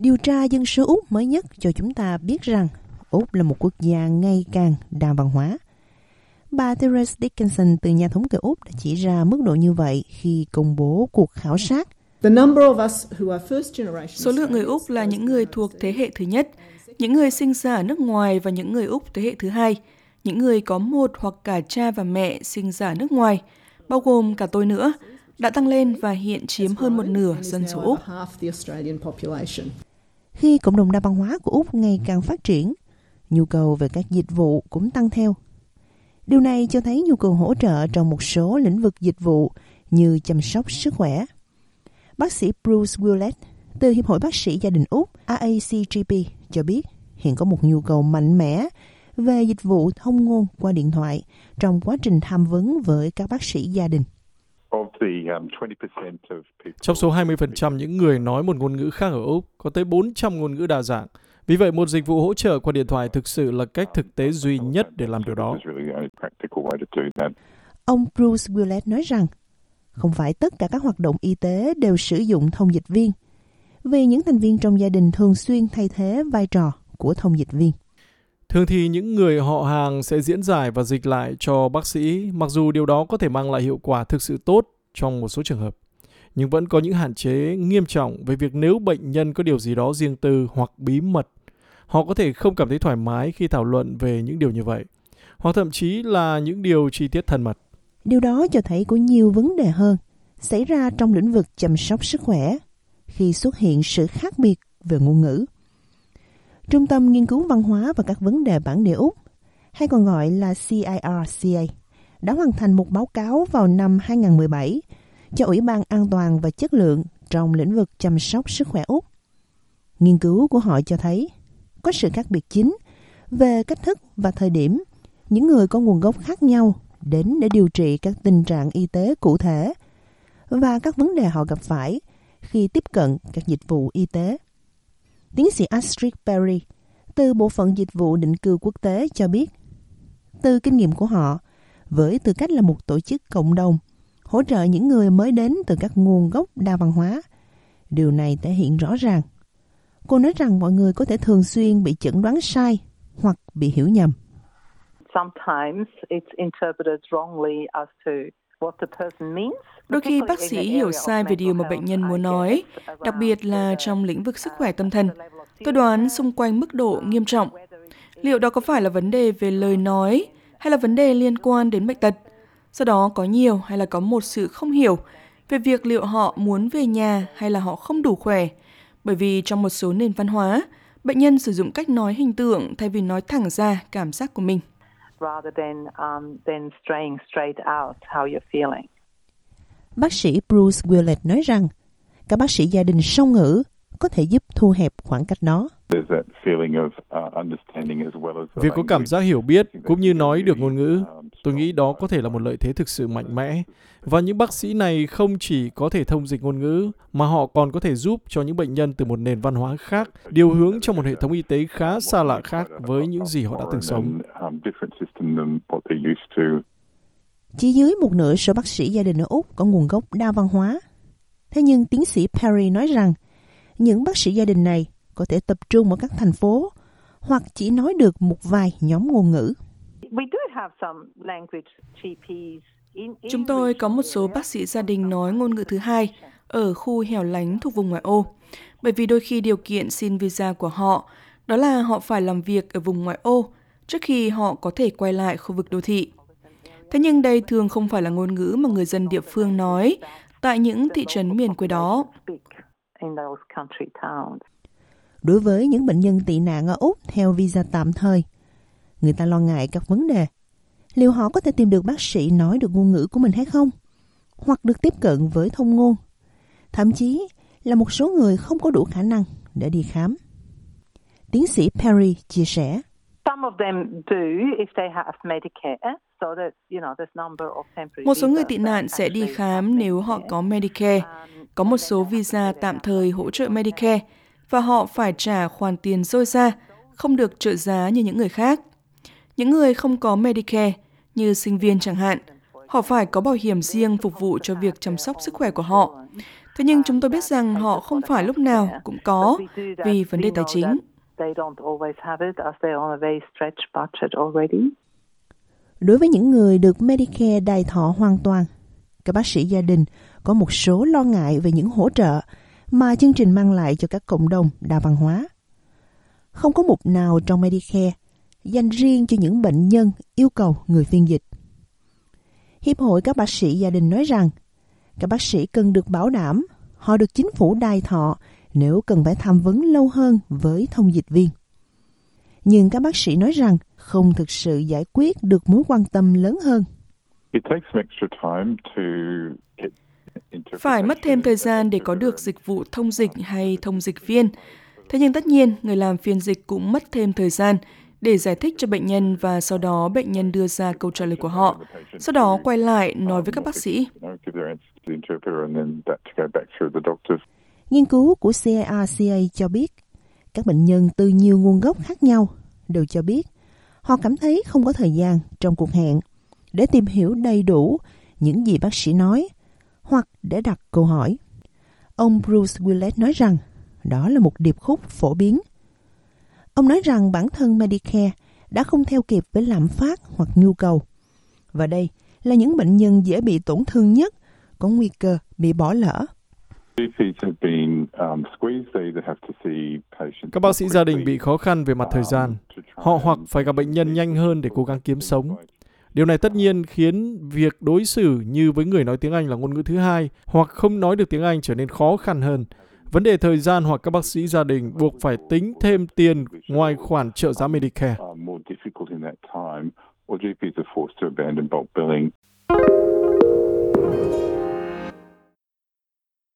Điều tra dân số Úc mới nhất cho chúng ta biết rằng Úc là một quốc gia ngày càng đa văn hóa. Bà Therese Dickinson từ nhà thống kê Úc đã chỉ ra mức độ như vậy khi công bố cuộc khảo sát. Số lượng người Úc là những người thuộc thế hệ thứ nhất, những người sinh ra ở nước ngoài và những người Úc thế hệ thứ hai, những người có một hoặc cả cha và mẹ sinh ra ở nước ngoài, bao gồm cả tôi nữa, đã tăng lên và hiện chiếm hơn một nửa dân số Úc. Khi cộng đồng đa văn hóa của Úc ngày càng phát triển, nhu cầu về các dịch vụ cũng tăng theo. Điều này cho thấy nhu cầu hỗ trợ trong một số lĩnh vực dịch vụ như chăm sóc sức khỏe. Bác sĩ Bruce Willett từ Hiệp hội Bác sĩ Gia đình Úc AACGP cho biết hiện có một nhu cầu mạnh mẽ về dịch vụ thông ngôn qua điện thoại trong quá trình tham vấn với các bác sĩ gia đình. Um, trong số 20% những người nói một ngôn ngữ khác ở Úc, có tới 400 ngôn ngữ đa dạng. Vì vậy, một dịch vụ hỗ trợ qua điện thoại thực sự là cách thực tế duy nhất để làm điều đó. Ông Bruce Willett nói rằng, không phải tất cả các hoạt động y tế đều sử dụng thông dịch viên, vì những thành viên trong gia đình thường xuyên thay thế vai trò của thông dịch viên. Thường thì những người họ hàng sẽ diễn giải và dịch lại cho bác sĩ, mặc dù điều đó có thể mang lại hiệu quả thực sự tốt trong một số trường hợp. Nhưng vẫn có những hạn chế nghiêm trọng về việc nếu bệnh nhân có điều gì đó riêng tư hoặc bí mật, họ có thể không cảm thấy thoải mái khi thảo luận về những điều như vậy, hoặc thậm chí là những điều chi tiết thân mật. Điều đó cho thấy có nhiều vấn đề hơn xảy ra trong lĩnh vực chăm sóc sức khỏe khi xuất hiện sự khác biệt về ngôn ngữ. Trung tâm Nghiên cứu Văn hóa và các vấn đề bản địa Úc, hay còn gọi là CIRCA, đã hoàn thành một báo cáo vào năm 2017 cho Ủy ban An toàn và Chất lượng trong lĩnh vực chăm sóc sức khỏe Úc. Nghiên cứu của họ cho thấy có sự khác biệt chính về cách thức và thời điểm những người có nguồn gốc khác nhau đến để điều trị các tình trạng y tế cụ thể và các vấn đề họ gặp phải khi tiếp cận các dịch vụ y tế. Tiến sĩ Astrid Perry từ Bộ phận Dịch vụ Định cư Quốc tế cho biết, từ kinh nghiệm của họ, với tư cách là một tổ chức cộng đồng, hỗ trợ những người mới đến từ các nguồn gốc đa văn hóa. Điều này thể hiện rõ ràng. Cô nói rằng mọi người có thể thường xuyên bị chẩn đoán sai hoặc bị hiểu nhầm. Sometimes it's interpreted wrongly as to Đôi khi bác sĩ hiểu sai về điều mà bệnh nhân muốn nói, đặc biệt là trong lĩnh vực sức khỏe tâm thần. Tôi đoán xung quanh mức độ nghiêm trọng. Liệu đó có phải là vấn đề về lời nói hay là vấn đề liên quan đến bệnh tật? Sau đó có nhiều hay là có một sự không hiểu về việc liệu họ muốn về nhà hay là họ không đủ khỏe. Bởi vì trong một số nền văn hóa, bệnh nhân sử dụng cách nói hình tượng thay vì nói thẳng ra cảm giác của mình rather than um, than straying straight out how you're feeling. Bác sĩ Bruce Willett nói rằng các bác sĩ gia đình song ngữ có thể giúp thu hẹp khoảng cách đó. Uh, Việc có cảm giác hiểu biết cũng như nói được ngôn ngữ, tôi nghĩ đó có thể là một lợi thế thực sự mạnh mẽ. Và những bác sĩ này không chỉ có thể thông dịch ngôn ngữ, mà họ còn có thể giúp cho những bệnh nhân từ một nền văn hóa khác điều hướng trong một hệ thống y tế khá xa lạ khác với những gì họ đã từng sống. Chỉ dưới một nửa số bác sĩ gia đình ở Úc có nguồn gốc đa văn hóa. Thế nhưng tiến sĩ Perry nói rằng những bác sĩ gia đình này có thể tập trung ở các thành phố hoặc chỉ nói được một vài nhóm ngôn ngữ. Chúng tôi có một số bác sĩ gia đình nói ngôn ngữ thứ hai ở khu hẻo lánh thuộc vùng ngoại ô, bởi vì đôi khi điều kiện xin visa của họ đó là họ phải làm việc ở vùng ngoại ô trước khi họ có thể quay lại khu vực đô thị. Thế nhưng đây thường không phải là ngôn ngữ mà người dân địa phương nói tại những thị trấn miền quê đó. Đối với những bệnh nhân tị nạn ở Úc theo visa tạm thời, người ta lo ngại các vấn đề. Liệu họ có thể tìm được bác sĩ nói được ngôn ngữ của mình hay không? Hoặc được tiếp cận với thông ngôn? Thậm chí là một số người không có đủ khả năng để đi khám. Tiến sĩ Perry chia sẻ. Một số người tị nạn sẽ đi khám nếu họ có Medicare. Có một số visa tạm thời hỗ trợ Medicare và họ phải trả khoản tiền dôi ra, không được trợ giá như những người khác. Những người không có Medicare, như sinh viên chẳng hạn, Họ phải có bảo hiểm riêng phục vụ cho việc chăm sóc sức khỏe của họ. Thế nhưng chúng tôi biết rằng họ không phải lúc nào cũng có vì vấn đề tài chính. Đối với những người được Medicare đài thọ hoàn toàn, các bác sĩ gia đình có một số lo ngại về những hỗ trợ mà chương trình mang lại cho các cộng đồng đa văn hóa. Không có mục nào trong Medicare dành riêng cho những bệnh nhân yêu cầu người phiên dịch. Hiệp hội các bác sĩ gia đình nói rằng, các bác sĩ cần được bảo đảm họ được chính phủ đài thọ nếu cần phải tham vấn lâu hơn với thông dịch viên. Nhưng các bác sĩ nói rằng không thực sự giải quyết được mối quan tâm lớn hơn. Phải mất thêm thời gian để có được dịch vụ thông dịch hay thông dịch viên. Thế nhưng tất nhiên, người làm phiên dịch cũng mất thêm thời gian để giải thích cho bệnh nhân và sau đó bệnh nhân đưa ra câu trả lời của họ. Sau đó quay lại nói với các bác sĩ. Nghiên cứu của CARCA cho biết, các bệnh nhân từ nhiều nguồn gốc khác nhau đều cho biết họ cảm thấy không có thời gian trong cuộc hẹn để tìm hiểu đầy đủ những gì bác sĩ nói hoặc để đặt câu hỏi. Ông Bruce Willett nói rằng đó là một điệp khúc phổ biến Ông nói rằng bản thân Medicare đã không theo kịp với lạm phát hoặc nhu cầu. Và đây là những bệnh nhân dễ bị tổn thương nhất, có nguy cơ bị bỏ lỡ. Các bác sĩ gia đình bị khó khăn về mặt thời gian. Họ hoặc phải gặp bệnh nhân nhanh hơn để cố gắng kiếm sống. Điều này tất nhiên khiến việc đối xử như với người nói tiếng Anh là ngôn ngữ thứ hai hoặc không nói được tiếng Anh trở nên khó khăn hơn. Vấn đề thời gian hoặc các bác sĩ gia đình buộc phải tính thêm tiền ngoài khoản trợ giá Medicare.